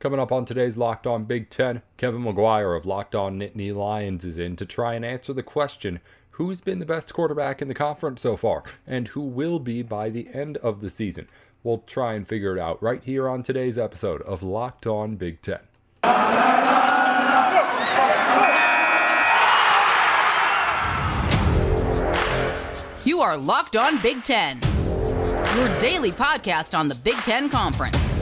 Coming up on today's Locked On Big Ten, Kevin McGuire of Locked On Nittany Lions is in to try and answer the question who's been the best quarterback in the conference so far, and who will be by the end of the season. We'll try and figure it out right here on today's episode of Locked On Big Ten. You are Locked On Big Ten, your daily podcast on the Big Ten Conference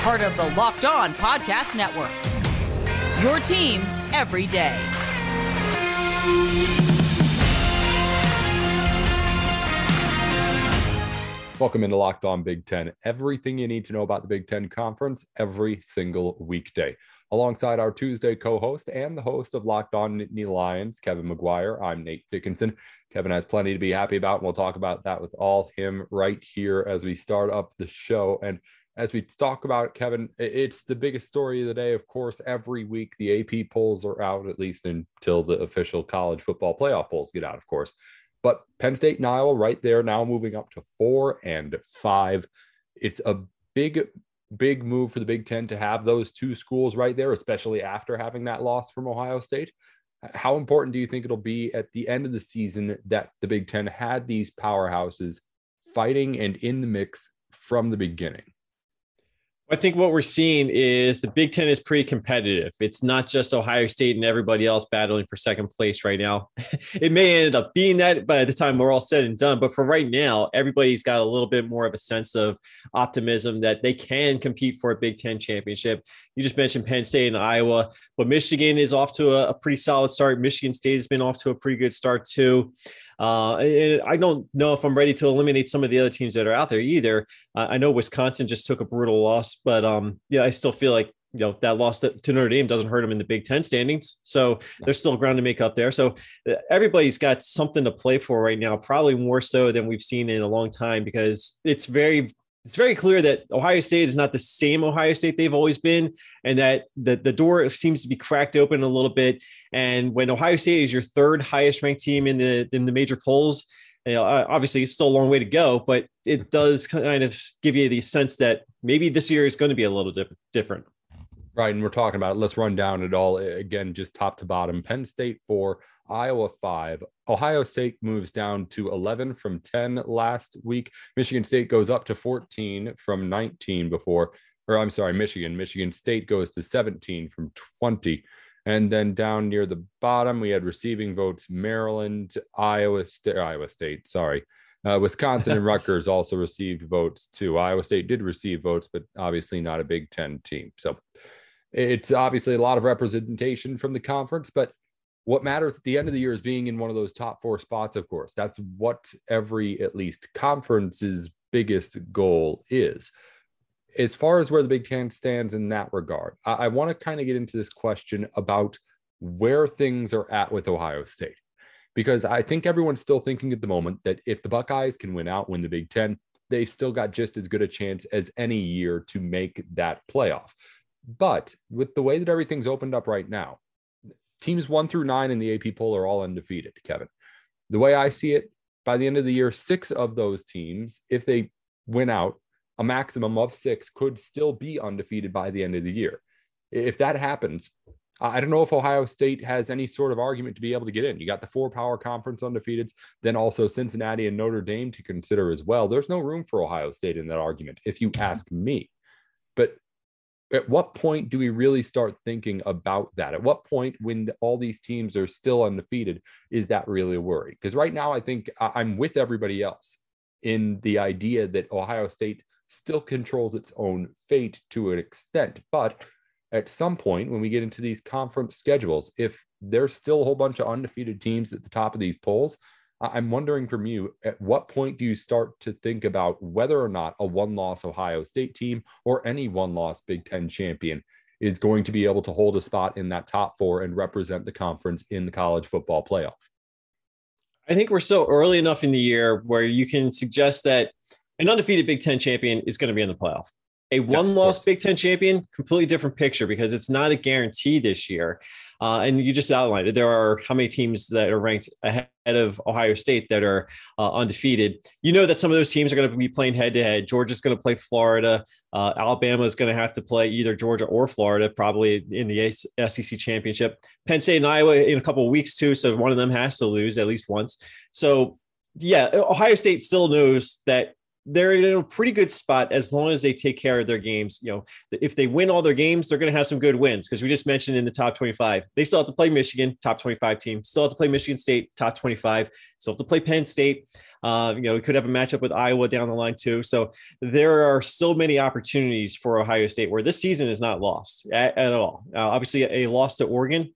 part of the Locked On Podcast Network. Your team every day. Welcome into Locked On Big Ten. Everything you need to know about the Big Ten Conference every single weekday. Alongside our Tuesday co host and the host of Locked On Nittany Lions, Kevin McGuire, I'm Nate Dickinson. Kevin has plenty to be happy about, and we'll talk about that with all him right here as we start up the show. And as we talk about it, Kevin, it's the biggest story of the day. Of course, every week the AP polls are out, at least until the official college football playoff polls get out, of course. But Penn State and Iowa right there now moving up to four and five. It's a big, big move for the Big Ten to have those two schools right there, especially after having that loss from Ohio State. How important do you think it'll be at the end of the season that the Big Ten had these powerhouses fighting and in the mix from the beginning? I think what we're seeing is the Big Ten is pretty competitive. It's not just Ohio State and everybody else battling for second place right now. it may end up being that by the time we're all said and done, but for right now, everybody's got a little bit more of a sense of optimism that they can compete for a Big Ten championship. You just mentioned Penn State and Iowa, but Michigan is off to a, a pretty solid start. Michigan State has been off to a pretty good start too. Uh, and I don't know if I'm ready to eliminate some of the other teams that are out there either. I know Wisconsin just took a brutal loss, but um, yeah, I still feel like you know that loss to Notre Dame doesn't hurt them in the Big Ten standings. So there's still ground to make up there. So uh, everybody's got something to play for right now, probably more so than we've seen in a long time because it's very it's very clear that Ohio State is not the same Ohio State they've always been, and that the, the door seems to be cracked open a little bit. And when Ohio State is your third highest ranked team in the in the major polls, you know, uh, obviously it's still a long way to go, but it does kind of give you the sense that maybe this year is going to be a little different. Right. And we're talking about, it. let's run down it all again, just top to bottom. Penn State four, Iowa five. Ohio State moves down to 11 from 10 last week. Michigan State goes up to 14 from 19 before, or I'm sorry, Michigan. Michigan State goes to 17 from 20. And then down near the bottom, we had receiving votes Maryland, Iowa State, Iowa State, sorry. Uh, Wisconsin and Rutgers also received votes too. Iowa State did receive votes, but obviously not a Big Ten team. So it's obviously a lot of representation from the conference, but what matters at the end of the year is being in one of those top four spots, of course. That's what every, at least, conference's biggest goal is. As far as where the Big Ten stands in that regard, I, I want to kind of get into this question about where things are at with Ohio State. Because I think everyone's still thinking at the moment that if the Buckeyes can win out, win the Big Ten, they still got just as good a chance as any year to make that playoff. But with the way that everything's opened up right now, teams one through nine in the AP poll are all undefeated, Kevin. The way I see it, by the end of the year, six of those teams, if they win out, a maximum of six could still be undefeated by the end of the year. If that happens, I don't know if Ohio State has any sort of argument to be able to get in. You got the four power conference undefeateds, then also Cincinnati and Notre Dame to consider as well. There's no room for Ohio State in that argument, if you ask me. At what point do we really start thinking about that? At what point, when all these teams are still undefeated, is that really a worry? Because right now, I think I'm with everybody else in the idea that Ohio State still controls its own fate to an extent. But at some point, when we get into these conference schedules, if there's still a whole bunch of undefeated teams at the top of these polls, I'm wondering from you, at what point do you start to think about whether or not a one loss Ohio State team or any one loss Big Ten champion is going to be able to hold a spot in that top four and represent the conference in the college football playoff? I think we're still early enough in the year where you can suggest that an undefeated Big Ten champion is going to be in the playoff. A one loss Big Ten champion, completely different picture because it's not a guarantee this year. Uh, and you just outlined it. There are how many teams that are ranked ahead of Ohio State that are uh, undefeated. You know that some of those teams are going to be playing head to head. Georgia's going to play Florida. Uh, Alabama is going to have to play either Georgia or Florida, probably in the SEC championship. Penn State and Iowa in a couple of weeks too, so one of them has to lose at least once. So yeah, Ohio State still knows that they're in a pretty good spot as long as they take care of their games. You know, if they win all their games, they're going to have some good wins because we just mentioned in the top 25, they still have to play Michigan, top 25 team, still have to play Michigan State, top 25, still have to play Penn State. Uh, you know, we could have a matchup with Iowa down the line too. So there are so many opportunities for Ohio State where this season is not lost at, at all. Uh, obviously, a loss to Oregon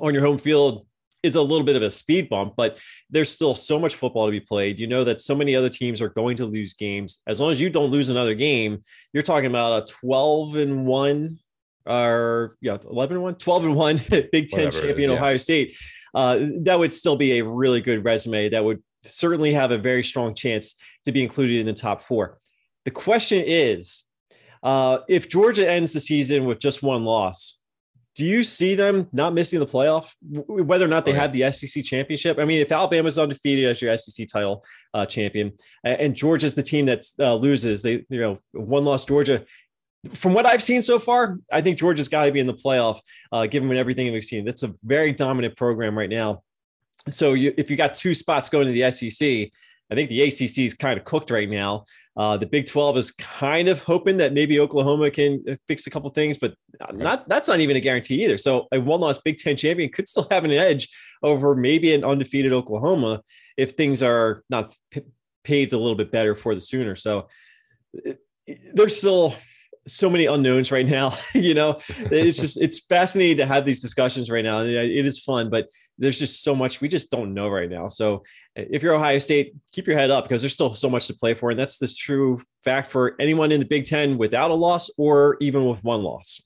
on your home field is a little bit of a speed bump, but there's still so much football to be played. You know that so many other teams are going to lose games. As long as you don't lose another game, you're talking about a 12 and 1 or yeah, 11 and 1, 12 and 1 Big 10 Whatever champion is, yeah. Ohio State. Uh, that would still be a really good resume. That would certainly have a very strong chance to be included in the top four. The question is uh, if Georgia ends the season with just one loss, do you see them not missing the playoff, whether or not they oh, yeah. have the SEC championship? I mean, if Alabama's undefeated as your SEC title uh, champion, and Georgia's the team that uh, loses, they you know one loss Georgia. From what I've seen so far, I think Georgia's got to be in the playoff, uh, given everything we've seen. That's a very dominant program right now. So you, if you got two spots going to the SEC, I think the ACC is kind of cooked right now. Uh, the Big 12 is kind of hoping that maybe Oklahoma can uh, fix a couple things, but not that's not even a guarantee either. So a one-loss Big 10 champion could still have an edge over maybe an undefeated Oklahoma if things are not p- paved a little bit better for the Sooner. So it, it, there's still so many unknowns right now. you know, it's just it's fascinating to have these discussions right now. It is fun, but there's just so much we just don't know right now. So if you're Ohio State, keep your head up because there's still so much to play for. And that's the true fact for anyone in the Big Ten without a loss or even with one loss.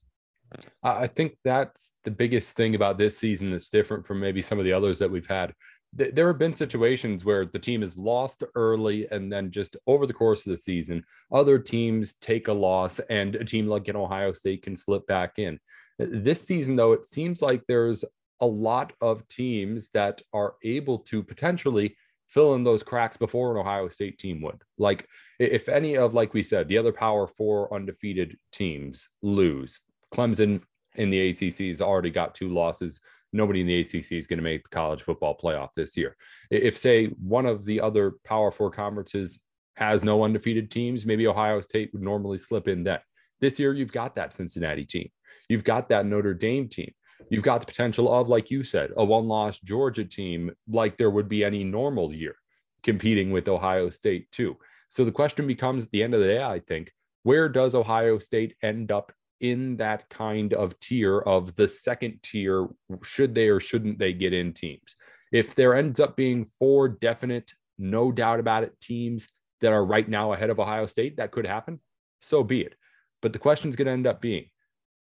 I think that's the biggest thing about this season that's different from maybe some of the others that we've had. There have been situations where the team is lost early and then just over the course of the season, other teams take a loss and a team like in Ohio State can slip back in. This season, though, it seems like there's a lot of teams that are able to potentially fill in those cracks before an Ohio State team would. Like if any of, like we said, the other Power Four undefeated teams lose, Clemson in the ACC has already got two losses. Nobody in the ACC is going to make the college football playoff this year. If, say, one of the other Power Four conferences has no undefeated teams, maybe Ohio State would normally slip in that. This year, you've got that Cincinnati team. You've got that Notre Dame team. You've got the potential of, like you said, a one loss Georgia team, like there would be any normal year competing with Ohio State, too. So the question becomes at the end of the day, I think, where does Ohio State end up in that kind of tier of the second tier? Should they or shouldn't they get in teams? If there ends up being four definite, no doubt about it, teams that are right now ahead of Ohio State, that could happen. So be it. But the question is going to end up being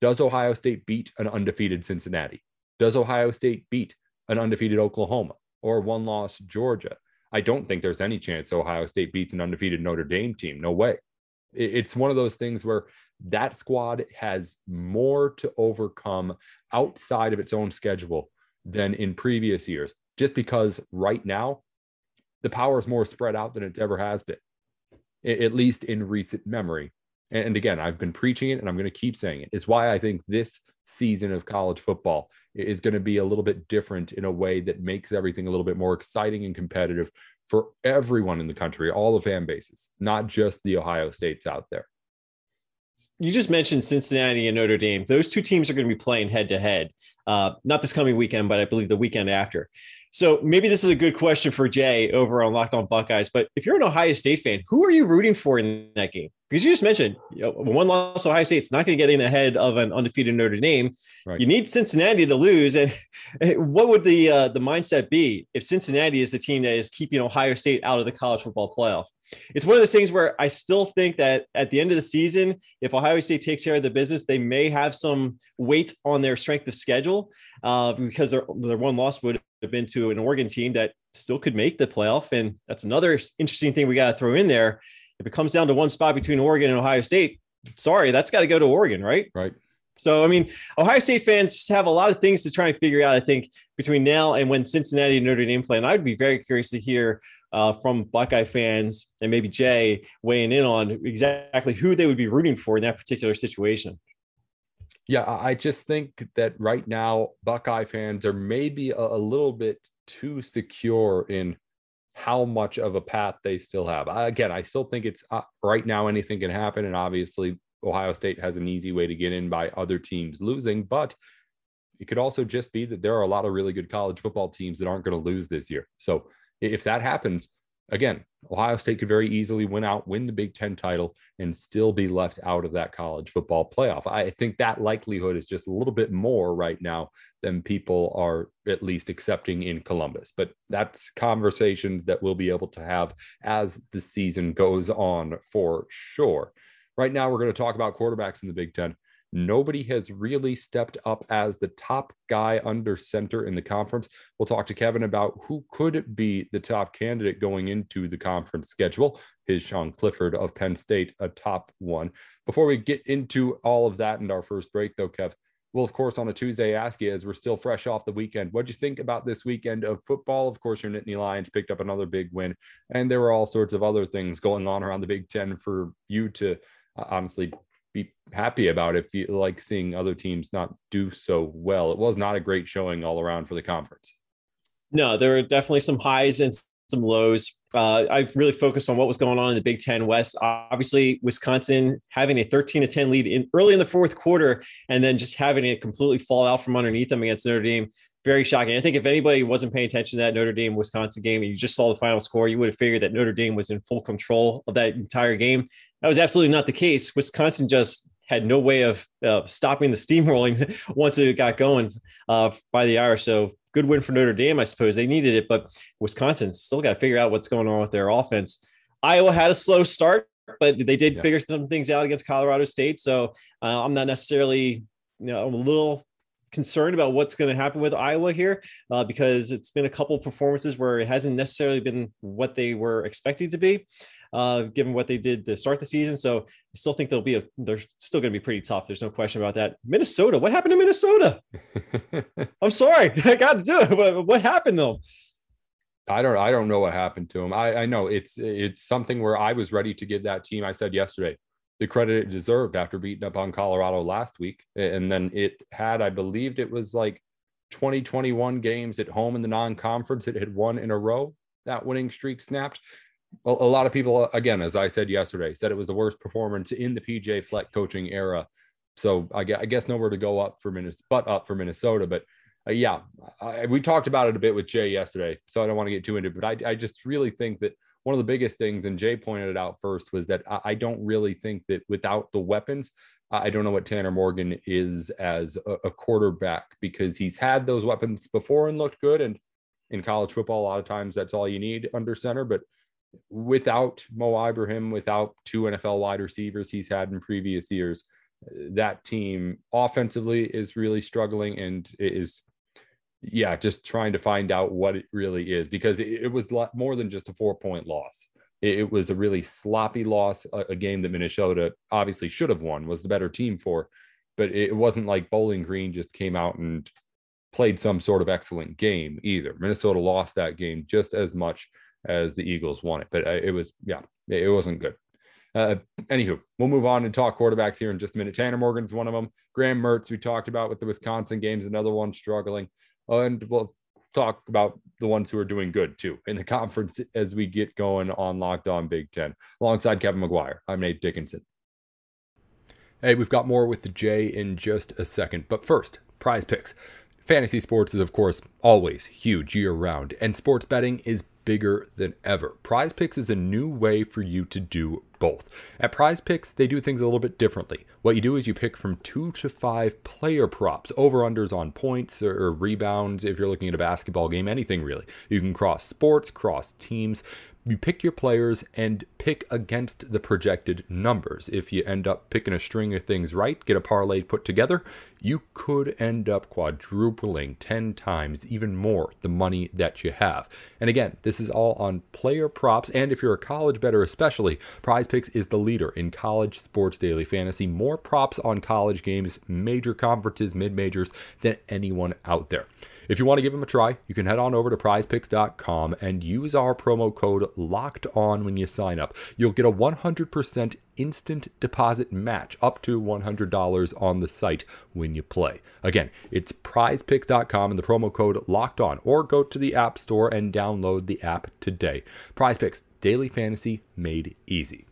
does Ohio State beat an undefeated Cincinnati? Does Ohio State beat an undefeated Oklahoma or one loss Georgia? I don't think there's any chance Ohio State beats an undefeated Notre Dame team. No way. It's one of those things where that squad has more to overcome outside of its own schedule than in previous years, just because right now the power is more spread out than it ever has been, at least in recent memory and again, I've been preaching it and I'm going to keep saying it. it, is why I think this season of college football is going to be a little bit different in a way that makes everything a little bit more exciting and competitive for everyone in the country, all the fan bases, not just the Ohio States out there. You just mentioned Cincinnati and Notre Dame. Those two teams are going to be playing head to head, uh, not this coming weekend, but I believe the weekend after. So maybe this is a good question for Jay over on Locked On Buckeyes. But if you're an Ohio State fan, who are you rooting for in that game? Because you just mentioned you know, one loss Ohio State's not going to get in ahead of an undefeated Notre Dame. Right. You need Cincinnati to lose, and what would the uh, the mindset be if Cincinnati is the team that is keeping Ohio State out of the college football playoff? It's one of those things where I still think that at the end of the season, if Ohio State takes care of the business, they may have some weight on their strength of schedule uh, because their, their one loss would have been to an Oregon team that still could make the playoff. And that's another interesting thing we got to throw in there. If it comes down to one spot between Oregon and Ohio State, sorry, that's got to go to Oregon, right? Right. So, I mean, Ohio State fans have a lot of things to try and figure out, I think, between now and when Cincinnati and Notre Dame play. And I'd be very curious to hear uh, from Buckeye fans and maybe Jay weighing in on exactly who they would be rooting for in that particular situation. Yeah, I just think that right now, Buckeye fans are maybe a, a little bit too secure in how much of a path they still have. I, again, I still think it's uh, right now anything can happen. And obviously, Ohio State has an easy way to get in by other teams losing, but it could also just be that there are a lot of really good college football teams that aren't going to lose this year. So if that happens, again, Ohio State could very easily win out, win the Big Ten title, and still be left out of that college football playoff. I think that likelihood is just a little bit more right now than people are at least accepting in Columbus. But that's conversations that we'll be able to have as the season goes on for sure. Right now, we're going to talk about quarterbacks in the Big Ten. Nobody has really stepped up as the top guy under center in the conference. We'll talk to Kevin about who could be the top candidate going into the conference schedule. Is Sean Clifford of Penn State a top one? Before we get into all of that and our first break, though, Kev, we'll of course on a Tuesday ask you as we're still fresh off the weekend. What'd you think about this weekend of football? Of course, your Nittany Lions picked up another big win, and there were all sorts of other things going on around the Big Ten for you to uh, honestly be happy about if you like seeing other teams not do so well. It was not a great showing all around for the conference. No, there were definitely some highs and some lows. Uh, I really focused on what was going on in the Big Ten West. Obviously, Wisconsin having a 13 to 10 lead in early in the fourth quarter, and then just having it completely fall out from underneath them against Notre Dame. Very shocking. I think if anybody wasn't paying attention to that Notre Dame Wisconsin game and you just saw the final score, you would have figured that Notre Dame was in full control of that entire game. That was absolutely not the case. Wisconsin just had no way of uh, stopping the steamrolling once it got going uh, by the Irish. So good win for Notre Dame, I suppose. They needed it, but Wisconsin still got to figure out what's going on with their offense. Iowa had a slow start, but they did yeah. figure some things out against Colorado State. So uh, I'm not necessarily, you know, I'm a little concerned about what's going to happen with Iowa here uh, because it's been a couple performances where it hasn't necessarily been what they were expecting to be uh, given what they did to start the season. So I still think they'll be a they're still going to be pretty tough. There's no question about that. Minnesota, what happened to Minnesota? I'm sorry, I got to do it. But what happened though? I don't I don't know what happened to him. I, I know it's it's something where I was ready to give that team. I said yesterday the credit it deserved after beating up on Colorado last week, and then it had I believed it was like 2021 games at home in the non-conference. It had won in a row. That winning streak snapped a, a lot of people, again, as I said yesterday, said it was the worst performance in the PJ Fleck coaching era. So I guess, I guess nowhere to go up for Minnesota, but up for Minnesota. But uh, yeah, I, we talked about it a bit with Jay yesterday, so I don't want to get too into it. But I, I just really think that one of the biggest things, and Jay pointed it out first, was that I, I don't really think that without the weapons, I don't know what Tanner Morgan is as a, a, quarterback because he's had those weapons before and looked good. And in college football, a lot of times that's all you need under center. But without Mo Ibrahim, without two NFL wide receivers he's had in previous years, that team offensively is really struggling and is, yeah, just trying to find out what it really is because it, was more than just a four point loss. It, was a really sloppy loss, a, game that Minnesota obviously should have won, was the better team for, but it wasn't like Bowling Green just came out and played some sort of excellent game either. Minnesota lost that game just as much as the Eagles won it. But uh, it was, yeah, it wasn't good. Uh, anywho, we'll move on and talk quarterbacks here in just a minute. Tanner Morgan's one of them. Graham Mertz, we talked about with the Wisconsin games, another one struggling. and we'll talk about the ones who are doing good too in the conference as we get going on Locked On Big Ten. Alongside Kevin McGuire, I'm Nate Dickinson. Hey, we've got more with the J in just a second. But first, prize picks. Fantasy sports is, of course, always huge year round, and sports betting is bigger than ever. Prize Picks is a new way for you to do both. At Prize Picks, they do things a little bit differently. What you do is you pick from two to five player props, over unders on points or, or rebounds if you're looking at a basketball game, anything really. You can cross sports, cross teams, you pick your players and pick against the projected numbers. If you end up picking a string of things right, get a parlay put together, you could end up quadrupling 10 times, even more, the money that you have. And again, this is all on player props. And if you're a college bettor, especially, Prize Picks is the leader in college sports daily fantasy. More props on college games, major conferences, mid majors than anyone out there. If you want to give them a try, you can head on over to prizepicks.com and use our promo code locked on when you sign up. You'll get a 100% instant deposit match up to $100 on the site when you play. Again, it's prizepicks.com and the promo code locked on, or go to the App Store and download the app today. Prize Picks, daily fantasy made easy.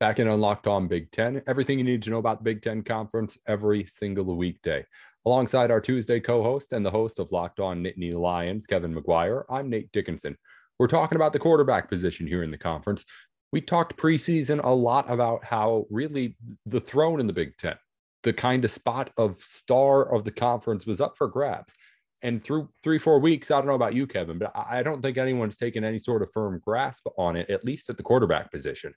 Back in Unlocked On Big Ten, everything you need to know about the Big Ten Conference every single weekday. Alongside our Tuesday co host and the host of Locked On Nittany Lions, Kevin McGuire, I'm Nate Dickinson. We're talking about the quarterback position here in the conference. We talked preseason a lot about how really the throne in the Big Ten, the kind of spot of star of the conference was up for grabs. And through three, four weeks, I don't know about you, Kevin, but I don't think anyone's taken any sort of firm grasp on it, at least at the quarterback position.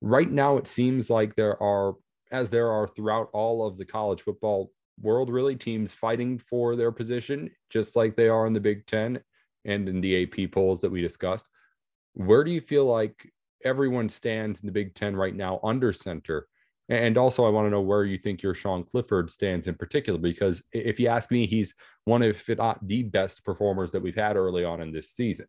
Right now, it seems like there are, as there are throughout all of the college football world, really, teams fighting for their position, just like they are in the Big Ten and in the AP polls that we discussed. Where do you feel like everyone stands in the Big Ten right now under center? And also, I want to know where you think your Sean Clifford stands in particular, because if you ask me, he's one of, if not the best performers that we've had early on in this season.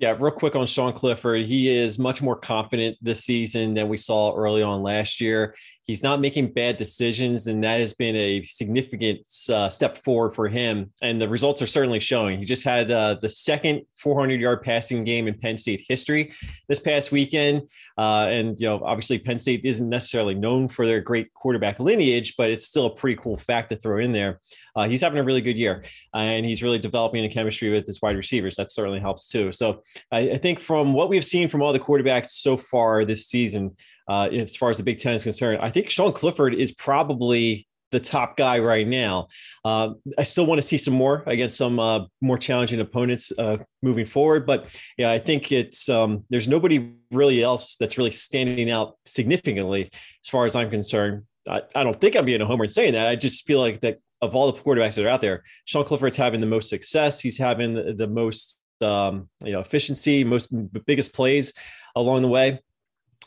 Yeah, real quick on Sean Clifford. He is much more confident this season than we saw early on last year. He's not making bad decisions, and that has been a significant uh, step forward for him. And the results are certainly showing. He just had uh, the second 400 yard passing game in Penn State history this past weekend. Uh, and, you know, obviously Penn State isn't necessarily known for their great quarterback lineage, but it's still a pretty cool fact to throw in there. Uh, he's having a really good year, and he's really developing a chemistry with his wide receivers. That certainly helps too. So I, I think from what we've seen from all the quarterbacks so far this season, uh, as far as the Big Ten is concerned. I think Sean Clifford is probably the top guy right now. Uh, I still want to see some more against some uh, more challenging opponents uh, moving forward, but yeah, I think it's um, there's nobody really else that's really standing out significantly as far as I'm concerned. I, I don't think I'm being a homer in saying that. I just feel like that of all the quarterbacks that are out there, Sean Clifford's having the most success. He's having the, the most um, you know efficiency, most biggest plays along the way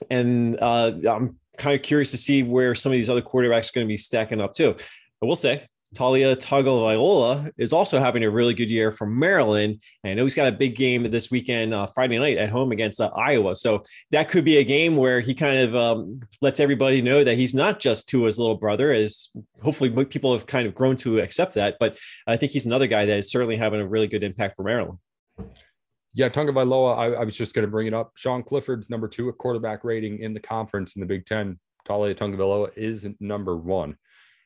and uh, I'm kind of curious to see where some of these other quarterbacks are going to be stacking up too. I will say Taulia Tagovailoa is also having a really good year from Maryland. And I know he's got a big game this weekend, uh, Friday night at home against uh, Iowa. So that could be a game where he kind of um, lets everybody know that he's not just Tua's little brother, as hopefully people have kind of grown to accept that. But I think he's another guy that is certainly having a really good impact for Maryland. Yeah, Tagovailoa, I, I was just going to bring it up. Sean Clifford's number two at quarterback rating in the conference in the Big Ten. Taulia Tagovailoa is number one.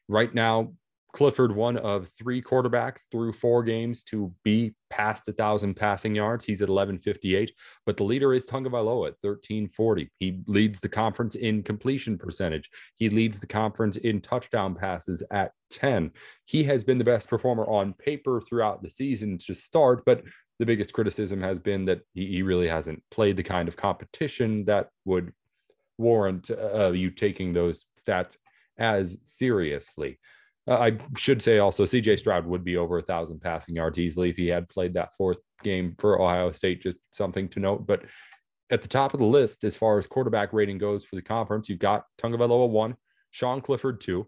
Right now, Clifford, one of three quarterbacks through four games to be past a thousand passing yards. He's at 1158, but the leader is Tagovailoa at 1340. He leads the conference in completion percentage. He leads the conference in touchdown passes at 10. He has been the best performer on paper throughout the season to start, but the biggest criticism has been that he, he really hasn't played the kind of competition that would warrant uh, you taking those stats as seriously. Uh, I should say also, CJ Stroud would be over a thousand passing yards easily if he had played that fourth game for Ohio State. Just something to note. But at the top of the list, as far as quarterback rating goes for the conference, you've got Tagovailoa one, Sean Clifford two,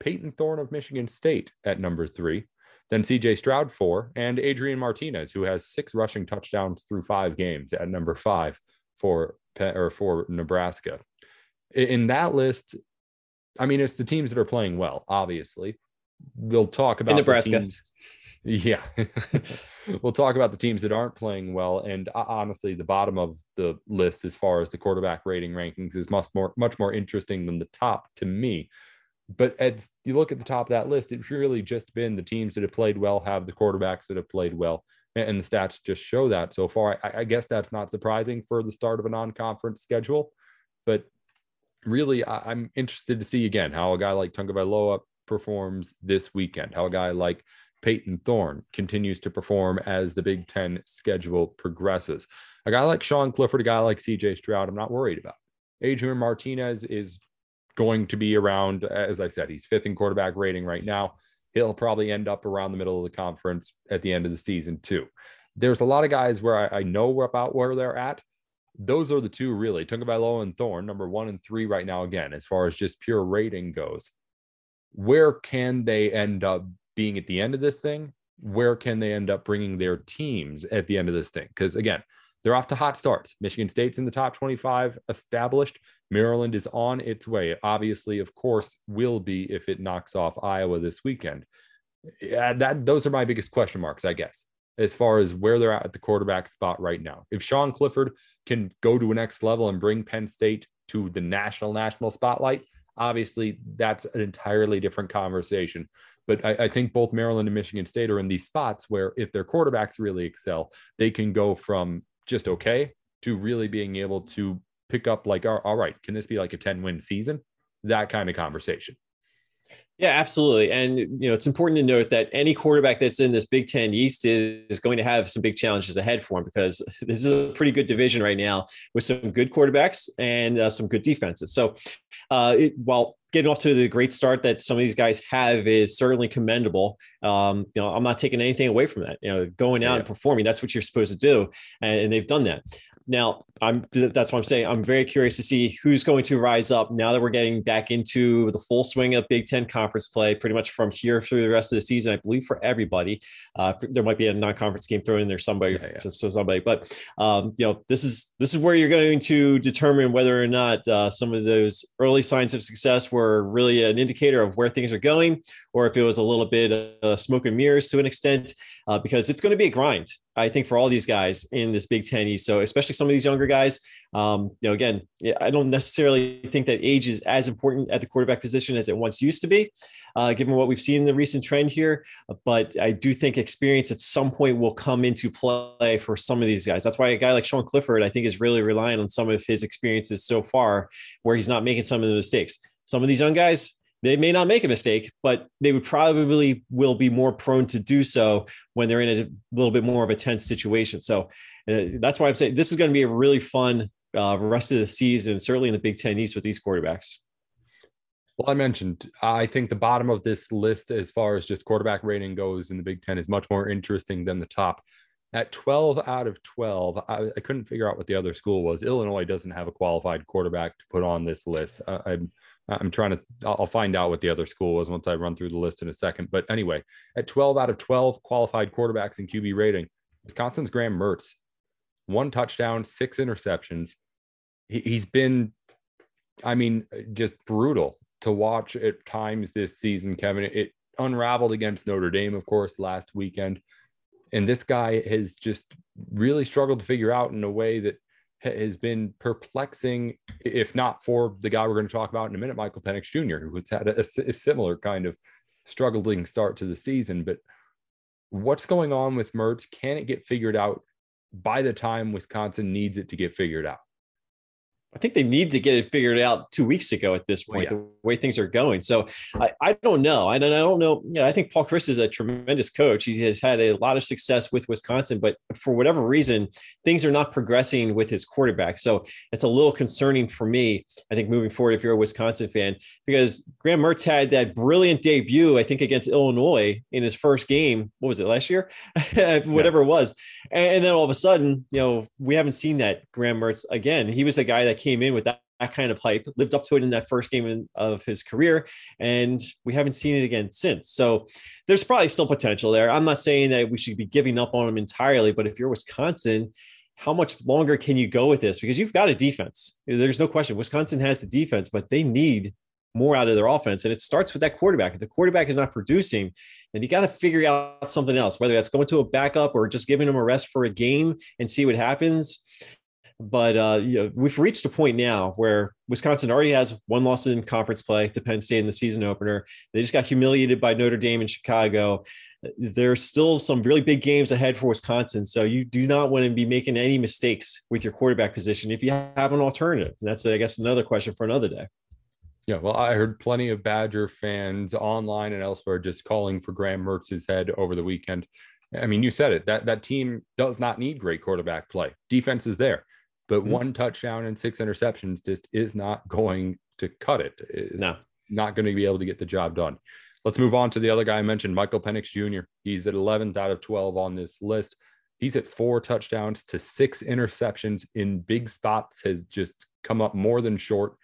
Payton Thorne of Michigan State at number three, then CJ Stroud, four, and Adrian Martinez, who has six rushing touchdowns through five games at number five for or for Nebraska. In that list, I mean, it's the teams that are playing well, obviously. We'll talk about in Nebraska. Yeah. we'll talk about the teams that aren't playing well. And uh, honestly, the bottom of the list, as far as the quarterback rating rankings, is much more much more interesting than the top to me but as you look at the top of that list, it's really just been the teams that have played well have the quarterbacks that have played well, and the stats just show that so far. I, I guess that's not surprising for the start of a non-conference schedule, but really, I, am interested to see again how a guy like Tagovailoa performs this weekend, how a guy like Payton Thorne continues to perform as the Big Ten schedule progresses. A guy like Sean Clifford, a guy like CJ Stroud, I'm not worried about. Adrian Martinez is going to be around, as I said, he's fifth in quarterback rating right now. He'll probably end up around the middle of the conference at the end of the season, too. There's a lot of guys where I, I know about where they're at. Those are the two really. Tagovailoa and Thorne, number one and three right now, again, as far as just pure rating goes. Where can they end up being at the end of this thing? Where can they end up bringing their teams at the end of this thing? Because again, they're off to hot starts. Michigan State's in the top 25 established. Maryland is on its way. Obviously, of course, will be if it knocks off Iowa this weekend. Yeah, that those are my biggest question marks, I guess, as far as where they're at at the quarterback spot right now. If Sean Clifford can go to a next level and bring Penn State to the national national spotlight, obviously that's an entirely different conversation. But I, I, think both Maryland and Michigan State are in these spots where if their quarterbacks really excel, they can go from just okay to really being able to pick up like all right can this be like a 10 win season that kind of conversation yeah, absolutely. And you know, it's important to note that any quarterback that's in this Big Ten East is, is going to have some big challenges ahead for him because this is a pretty good division right now with some good quarterbacks and uh, some good defenses. So, uh, it, while getting off to the great start that some of these guys have is certainly commendable. Um, you know, I'm not taking anything away from that. You know, going out yeah. and performing, that's what you're supposed to do. And, and they've done that. Now, I'm that's what I'm saying. I'm very curious to see who's going to rise up now that we're getting back into the full swing of Big Ten conference play, pretty much from here through the rest of the season. I believe for everybody, uh, there might be a non-conference game thrown in there somebody, yeah, yeah. so somebody. But um, you know, this is this is where you're going to determine whether or not uh, some of those early signs of success were really an indicator of where things are going, or if it was a little bit of smoke and mirrors to an extent, uh, because it's going to be a grind. I think for all these guys in this Big Ten East. So especially some of these younger guys, um, you know, again, I don't necessarily think that age is as important at the quarterback position as it once used to be, uh, given what we've seen in the recent trend here. But I do think experience at some point will come into play for some of these guys. That's why a guy like Sean Clifford, I think, is really relying on some of his experiences so far, where he's not making some of the mistakes. Some of these young guys, they may not make a mistake, but they would probably will be more prone to do so when they're in a little bit more of a tense situation. So uh, that's why I'm saying this is going to be a really fun uh, rest of the season, certainly in the Big Ten East with these quarterbacks. Well, I mentioned, I think the bottom of this list, as far as just quarterback rating goes in the Big Ten, is much more interesting than the top. At 12 out of 12, I, I couldn't figure out what the other school was. Illinois doesn't have a qualified quarterback to put on this list. I, I'm I'm trying to, I'll find out what the other school was once I run through the list in a second. But anyway, at 12 out of 12 qualified quarterbacks in QB rating, Wisconsin's Graham Mertz, one touchdown, six interceptions. He, he's been, I mean, just brutal to watch at times this season, Kevin. It unraveled against Notre Dame, of course, last weekend. And this guy has just really struggled to figure out in a way that has been perplexing, if not for the guy we're going to talk about in a minute, Michael Penix Jr., who's had a, a, similar kind of struggling start to the season. But what's going on with Mertz? Can it get figured out by the time Wisconsin needs it to get figured out? I think they need to get it figured out two weeks ago at this point, yeah. the way things are going. So I, I don't know. I don't, I don't know. Yeah, I think Paul Chryst is a tremendous coach. He has had a lot of success with Wisconsin, but for whatever reason, things are not progressing with his quarterback. So it's a little concerning for me, I think, moving forward, if you're a Wisconsin fan, because Graham Mertz had that brilliant debut, I think, against Illinois in his first game. What was it last year? Whatever yeah. it was. And, and then all of a sudden, you know, we haven't seen that Graham Mertz again. He was a guy that came in with that, that kind of hype, lived up to it in that first game in, of his career, and we haven't seen it again since. So there's probably still potential there. I'm not saying that we should be giving up on him entirely, but if you're Wisconsin, how much longer can you go with this? Because you've got a defense. There's no question. Wisconsin has the defense, but they need more out of their offense. And it starts with that quarterback. If the quarterback is not producing, then you got to figure out something else, whether that's going to a backup or just giving them a rest for a game and see what happens. But uh, you know, we've reached a point now where Wisconsin already has one loss in conference play to Penn State in the season opener. They just got humiliated by Notre Dame in Chicago. There's still some really big games ahead for Wisconsin. So you do not want to be making any mistakes with your quarterback position if you have an alternative. And that's, I guess, another question for another day. Yeah, well, I heard plenty of Badger fans online and elsewhere just calling for Graham Mertz's head over the weekend. I mean, you said it that that team does not need great quarterback play. Defense is there, but mm-hmm. one touchdown and six interceptions just is not going to cut it. It's no, not going to be able to get the job done. Let's move on to the other guy I mentioned, Michael Penix Jr. He's at 11th out of 12 on this list. He's at four touchdowns to six interceptions in big spots, has just come up more than short.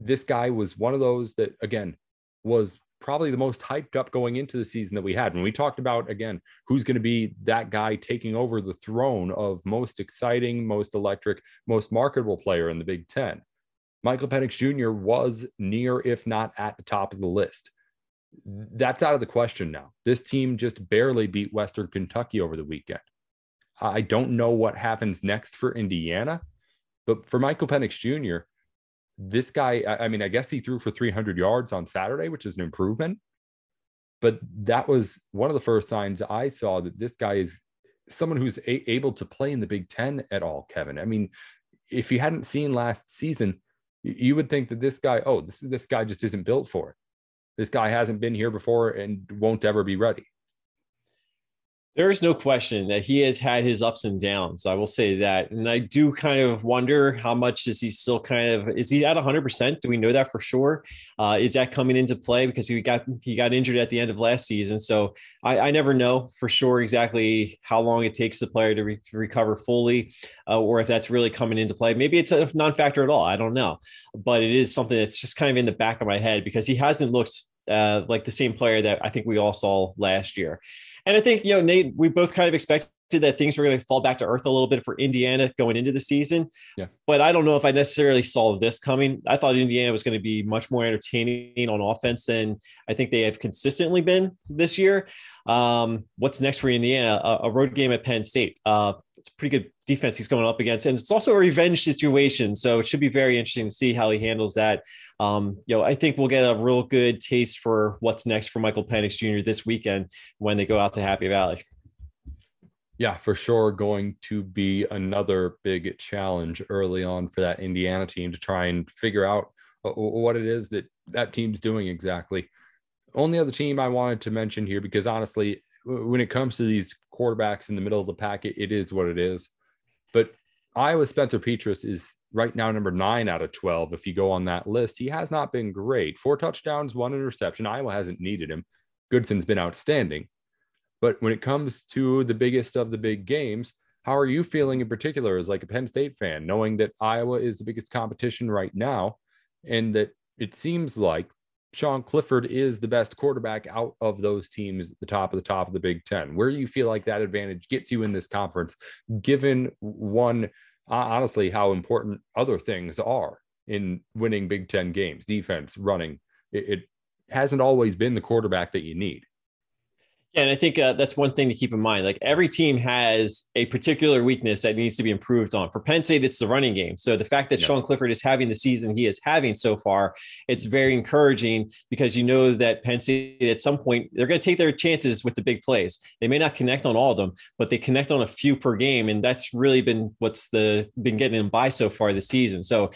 This guy was one of those that, again, was probably the most hyped up going into the season that we had. When we talked about, again, who's going to be that guy taking over the throne of most exciting, most electric, most marketable player in the Big Ten. Michael Penix Jr. was near, if not at the top of the list. That's out of the question now. This team just barely beat Western Kentucky over the weekend. I don't know what happens next for Indiana, but for Michael Penix Jr., this guy, I mean, I guess he threw for 300 yards on Saturday, which is an improvement. But that was one of the first signs I saw that this guy is someone who's a- able to play in the Big Ten at all, Kevin. I mean, if you hadn't seen last season, you would think that this guy, oh, this, this guy just isn't built for it. This guy hasn't been here before and won't ever be ready. There is no question that he has had his ups and downs. I will say that. And I do kind of wonder how much is he still kind of is he at 100%? Do we know that for sure? Uh, is that coming into play because he got he got injured at the end of last season? So I, I never know for sure exactly how long it takes the player to, re- to recover fully uh, or if that's really coming into play. Maybe it's a non-factor at all. I don't know. But it is something that's just kind of in the back of my head because he hasn't looked uh, like the same player that I think we all saw last year. And I think, you know, Nate, we both kind of expected that things were going to fall back to earth a little bit for Indiana going into the season. Yeah. But I don't know if I necessarily saw this coming. I thought Indiana was going to be much more entertaining on offense than I think they have consistently been this year. Um, what's next for Indiana? A, a road game at Penn State. Uh, it's pretty good defense he's going up against, and it's also a revenge situation. So it should be very interesting to see how he handles that. Um, you know, I think we'll get a real good taste for what's next for Michael Penix Jr. this weekend when they go out to Happy Valley. Yeah, for sure, going to be another big challenge early on for that Indiana team to try and figure out what it is that that team's doing exactly. Only other team I wanted to mention here, because honestly, when it comes to these quarterbacks in the middle of the packet, it is what it is. But Iowa Spencer Petras is right now number nine out of 12. If you go on that list, he has not been great. Four touchdowns, one interception. Iowa hasn't needed him. Goodson's been outstanding. But when it comes to the biggest of the big games, how are you feeling in particular as like a Penn State fan, knowing that Iowa is the biggest competition right now and that it seems like Sean Clifford is the best quarterback out of those teams at the top of the top of the Big Ten. Where do you feel like that advantage gets you in this conference, given one, uh, honestly, how important other things are in winning Big Ten games, defense, running? It, it hasn't always been the quarterback that you need. Yeah, and I think uh, that's one thing to keep in mind. Like every team has a particular weakness that needs to be improved on. For Penn State, it's the running game. So the fact that yeah. Sean Clifford is having the season he is having so far, it's very encouraging because you know that Penn State at some point they're going to take their chances with the big plays. They may not connect on all of them, but they connect on a few per game, and that's really been what's the been getting them by so far this season. So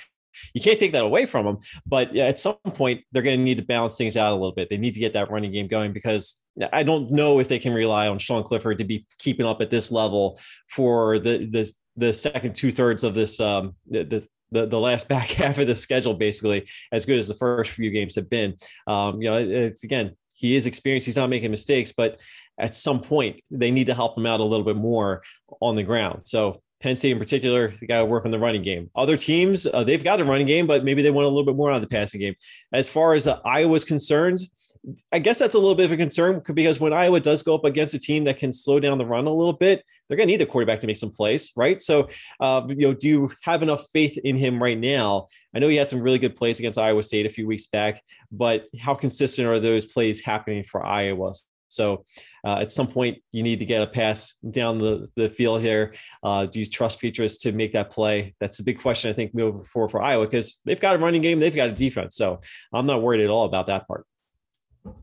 you can't take that away from them, but at some point they're going to need to balance things out a little bit. They need to get that running game going because I don't know if they can rely on Sean Clifford to be keeping up at this level for the the the second two thirds of this um, the, the the, last back half of the schedule basically as good as the first few games have been. Um, you know, it's again he is experienced. He's not making mistakes, but at some point they need to help him out a little bit more on the ground. So Penn State in particular, they got to work on the running game. Other teams, uh, they've got a running game, but maybe they want a little bit more on the passing game. As far as uh, Iowa's concerned, I guess that's a little bit of a concern because when Iowa does go up against a team that can slow down the run a little bit, they're going to need the quarterback to make some plays, right? So, uh, you know, do you have enough faith in him right now? I know he had some really good plays against Iowa State a few weeks back, but how consistent are those plays happening for Iowa? So uh, at some point, you need to get a pass down the, the field here. Uh, do you trust Petras to make that play? That's a big question, I think, moving forward for for Iowa because they've got a running game, they've got a defense. So I'm not worried at all about that part.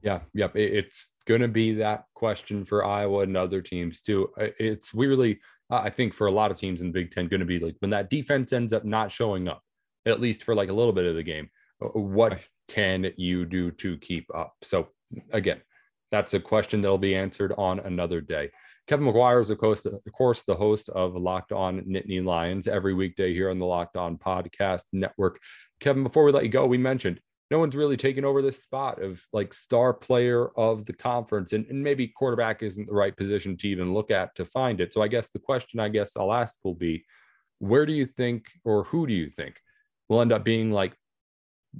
Yeah, yep. It's going to be that question for Iowa and other teams too. It's weirdly, I think, for a lot of teams in the Big Ten, going to be like when that defense ends up not showing up, at least for like a little bit of the game. what can you do to keep up? So again, that's a question that'll be answered on another day. Kevin McGuire is, of course, of course, the host of Locked On Nittany Lions every weekday here on the Locked On Podcast Network. Kevin, before we let you go, we mentioned no one's really taken over this spot of like star player of the conference, and, and maybe quarterback isn't the right position to even look at to find it. So I guess the question I guess I'll ask will be, where do you think, or who do you think will end up being like,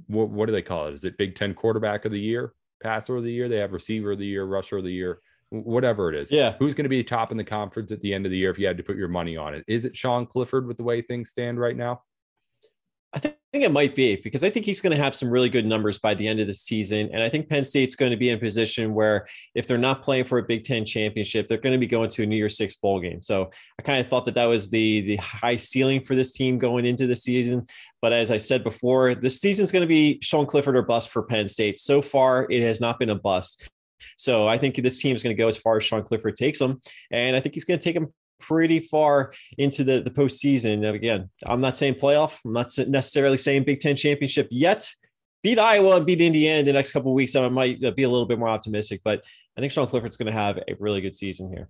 what, what do they call it? Is it Big Ten quarterback of the year, passer of the year? They have receiver of the year, rusher of the year whatever it is. Yeah. Who's going to be top in the conference at the end of the year if you had to put your money on it? Is it Sean Clifford with the way things stand right now? I think it might be because I think he's going to have some really good numbers by the end of the season. And I think Penn State's going to be in a position where if they're not playing for a Big Ten championship, they're going to be going to a New Year's Six bowl game. So I kind of thought that that was the, the high ceiling for this team going into the season. But as I said before, this season's going to be Sean Clifford or bust for Penn State. So far, it has not been a bust. So I think this team is going to go as far as Sean Clifford takes them. And I think he's going to take them pretty far into the, the postseason. Again, I'm not saying playoff. I'm not necessarily saying Big Ten championship yet. Beat Iowa and beat Indiana in the next couple weeks. I might uh, be a little bit more optimistic, but I think Sean Clifford's going to have a really good season here.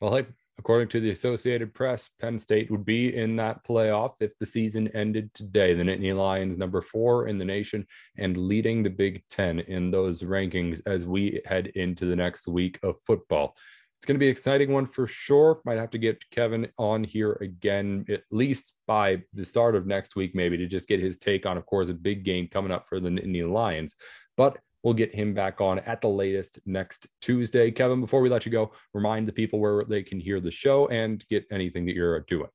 Well, hey, according to the Associated Press, Penn State would be in that playoff if the season ended today. The Nittany Lions, number four in the nation, and leading the Big Ten in those rankings as we head into the next week of football it's going to be an exciting one for sure. Might have to get Kevin on here again, at least by the start of next week, maybe to just get his take on, of course, a big game coming up for the Nittany Lions. But we'll get him back on at the latest next Tuesday. Kevin, before we let you go, remind the people where they can hear the show and get anything that you're doing.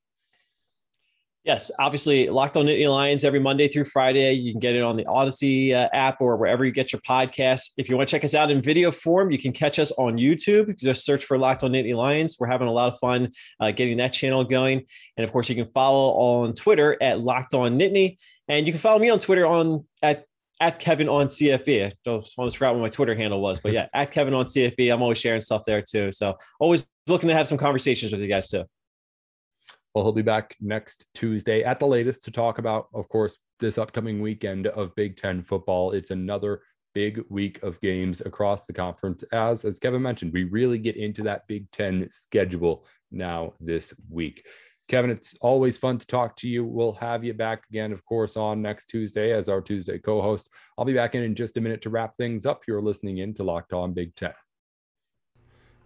Yes, obviously, Locked On Nittany Lions every Monday through Friday. You can get it on the Audacy uh, app or wherever you get your podcasts. If you want to check us out in video form, you can catch us on YouTube. Just search for Locked On Nittany Lions. We're having a lot of fun uh, getting that channel going. And of course, you can follow on Twitter at Locked On Nittany, and you can follow me on Twitter on at at Kevin on CFB. I almost forgot what my Twitter handle was, but yeah, at Kevin on CFB. I'm always sharing stuff there too. So always looking to have some conversations with you guys too. Well, he'll be back next Tuesday at the latest to talk about, of course, this upcoming weekend of Big Ten football. It's another big week of games across the conference. As as Kevin mentioned, we really get into that Big Ten schedule now this week. Kevin, it's always fun to talk to you. We'll have you back again, of course, on next Tuesday as our Tuesday co-host. I'll be back in in just a minute to wrap things up. You're listening in to Locked On Big Ten.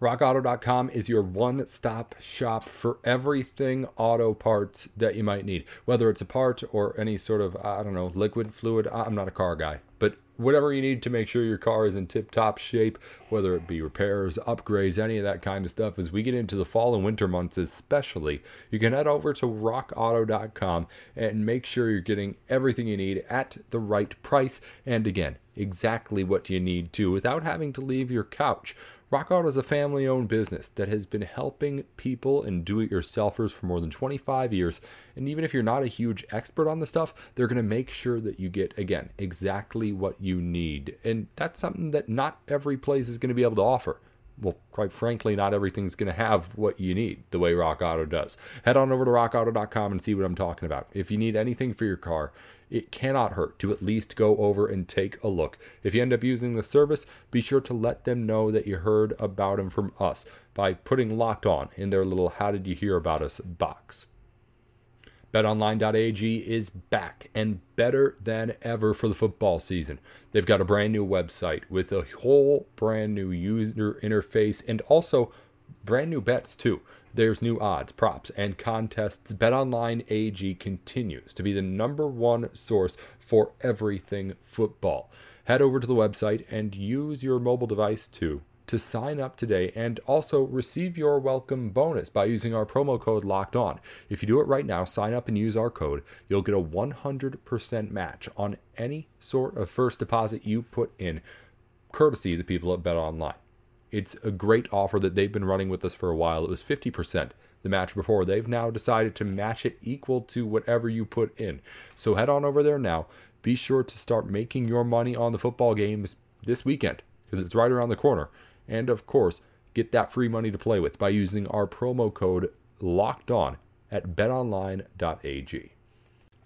RockAuto.com is your one stop shop for everything auto parts that you might need, whether it's a part or any sort of, I don't know, liquid, fluid. I'm not a car guy, but whatever you need to make sure your car is in tip top shape, whether it be repairs, upgrades, any of that kind of stuff, as we get into the fall and winter months, especially, you can head over to rockauto.com and make sure you're getting everything you need at the right price. And again, exactly what you need to without having to leave your couch. Rock Auto is a family owned business that has been helping people and do it yourselfers for more than 25 years. And even if you're not a huge expert on the stuff, they're going to make sure that you get, again, exactly what you need. And that's something that not every place is going to be able to offer well, quite frankly, not everything's going to have what you need the way Rock Auto does. Head on over to rockauto.com and see what I'm talking about. If you need anything for your car, it cannot hurt to at least go over and take a look. If you end up using the service, be sure to let them know that you heard about them from us by putting locked on in their little How Did You Hear About Us box. BetOnline.ag is back and better than ever for the football season. They've got a brand new website with a whole brand new user interface and also brand new bets too. There's new odds, props, and contests. BetOnline AG continues to be the number one source for everything football. Head over to the website and use your mobile device to to sign up today and also receive your welcome bonus by using our promo code locked on. If you do it right now, sign up and use our code, you'll get a 100% match on any sort of first deposit you put in, courtesy the people at Bet Online. It's a great offer that they've been running with us for a while. It was 50% the match before. They've now decided to match it equal to whatever you put in. So head on over there now. Be sure to start making your money on the football games this weekend because it's right around the corner. And of course, get that free money to play with by using our promo code locked on at betonline.ag.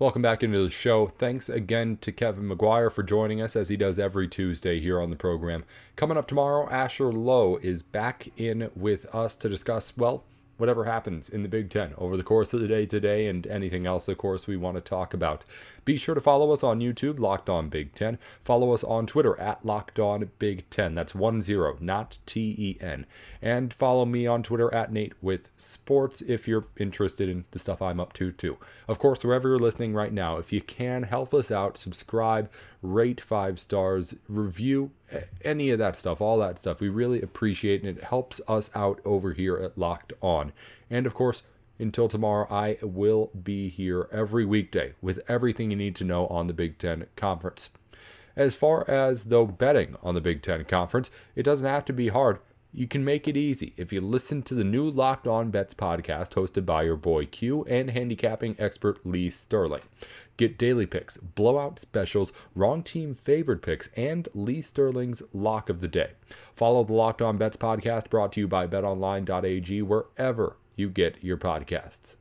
Welcome back into the show. Thanks again to Kevin McGuire for joining us as he does every Tuesday here on the program. Coming up tomorrow, Asher Lowe is back in with us to discuss, well, whatever happens in the Big Ten over the course of the day today and anything else, of course, we want to talk about. Be sure to follow us on YouTube, Locked On Big Ten. Follow us on Twitter at Locked On Big Ten. That's one zero, not T E N. And follow me on Twitter at Nate with Sports if you're interested in the stuff I'm up to too. Of course, wherever you're listening right now, if you can help us out, subscribe, rate five stars, review any of that stuff, all that stuff. We really appreciate it and it helps us out over here at Locked On. And of course, until tomorrow, I will be here every weekday with everything you need to know on the Big Ten Conference. As far as though betting on the Big Ten Conference, it doesn't have to be hard. You can make it easy if you listen to the new Locked On Bets podcast hosted by your boy Q and handicapping expert Lee Sterling. Get daily picks, blowout specials, wrong team favored picks, and Lee Sterling's lock of the day. Follow the Locked On Bets podcast brought to you by betonline.ag wherever you get your podcasts.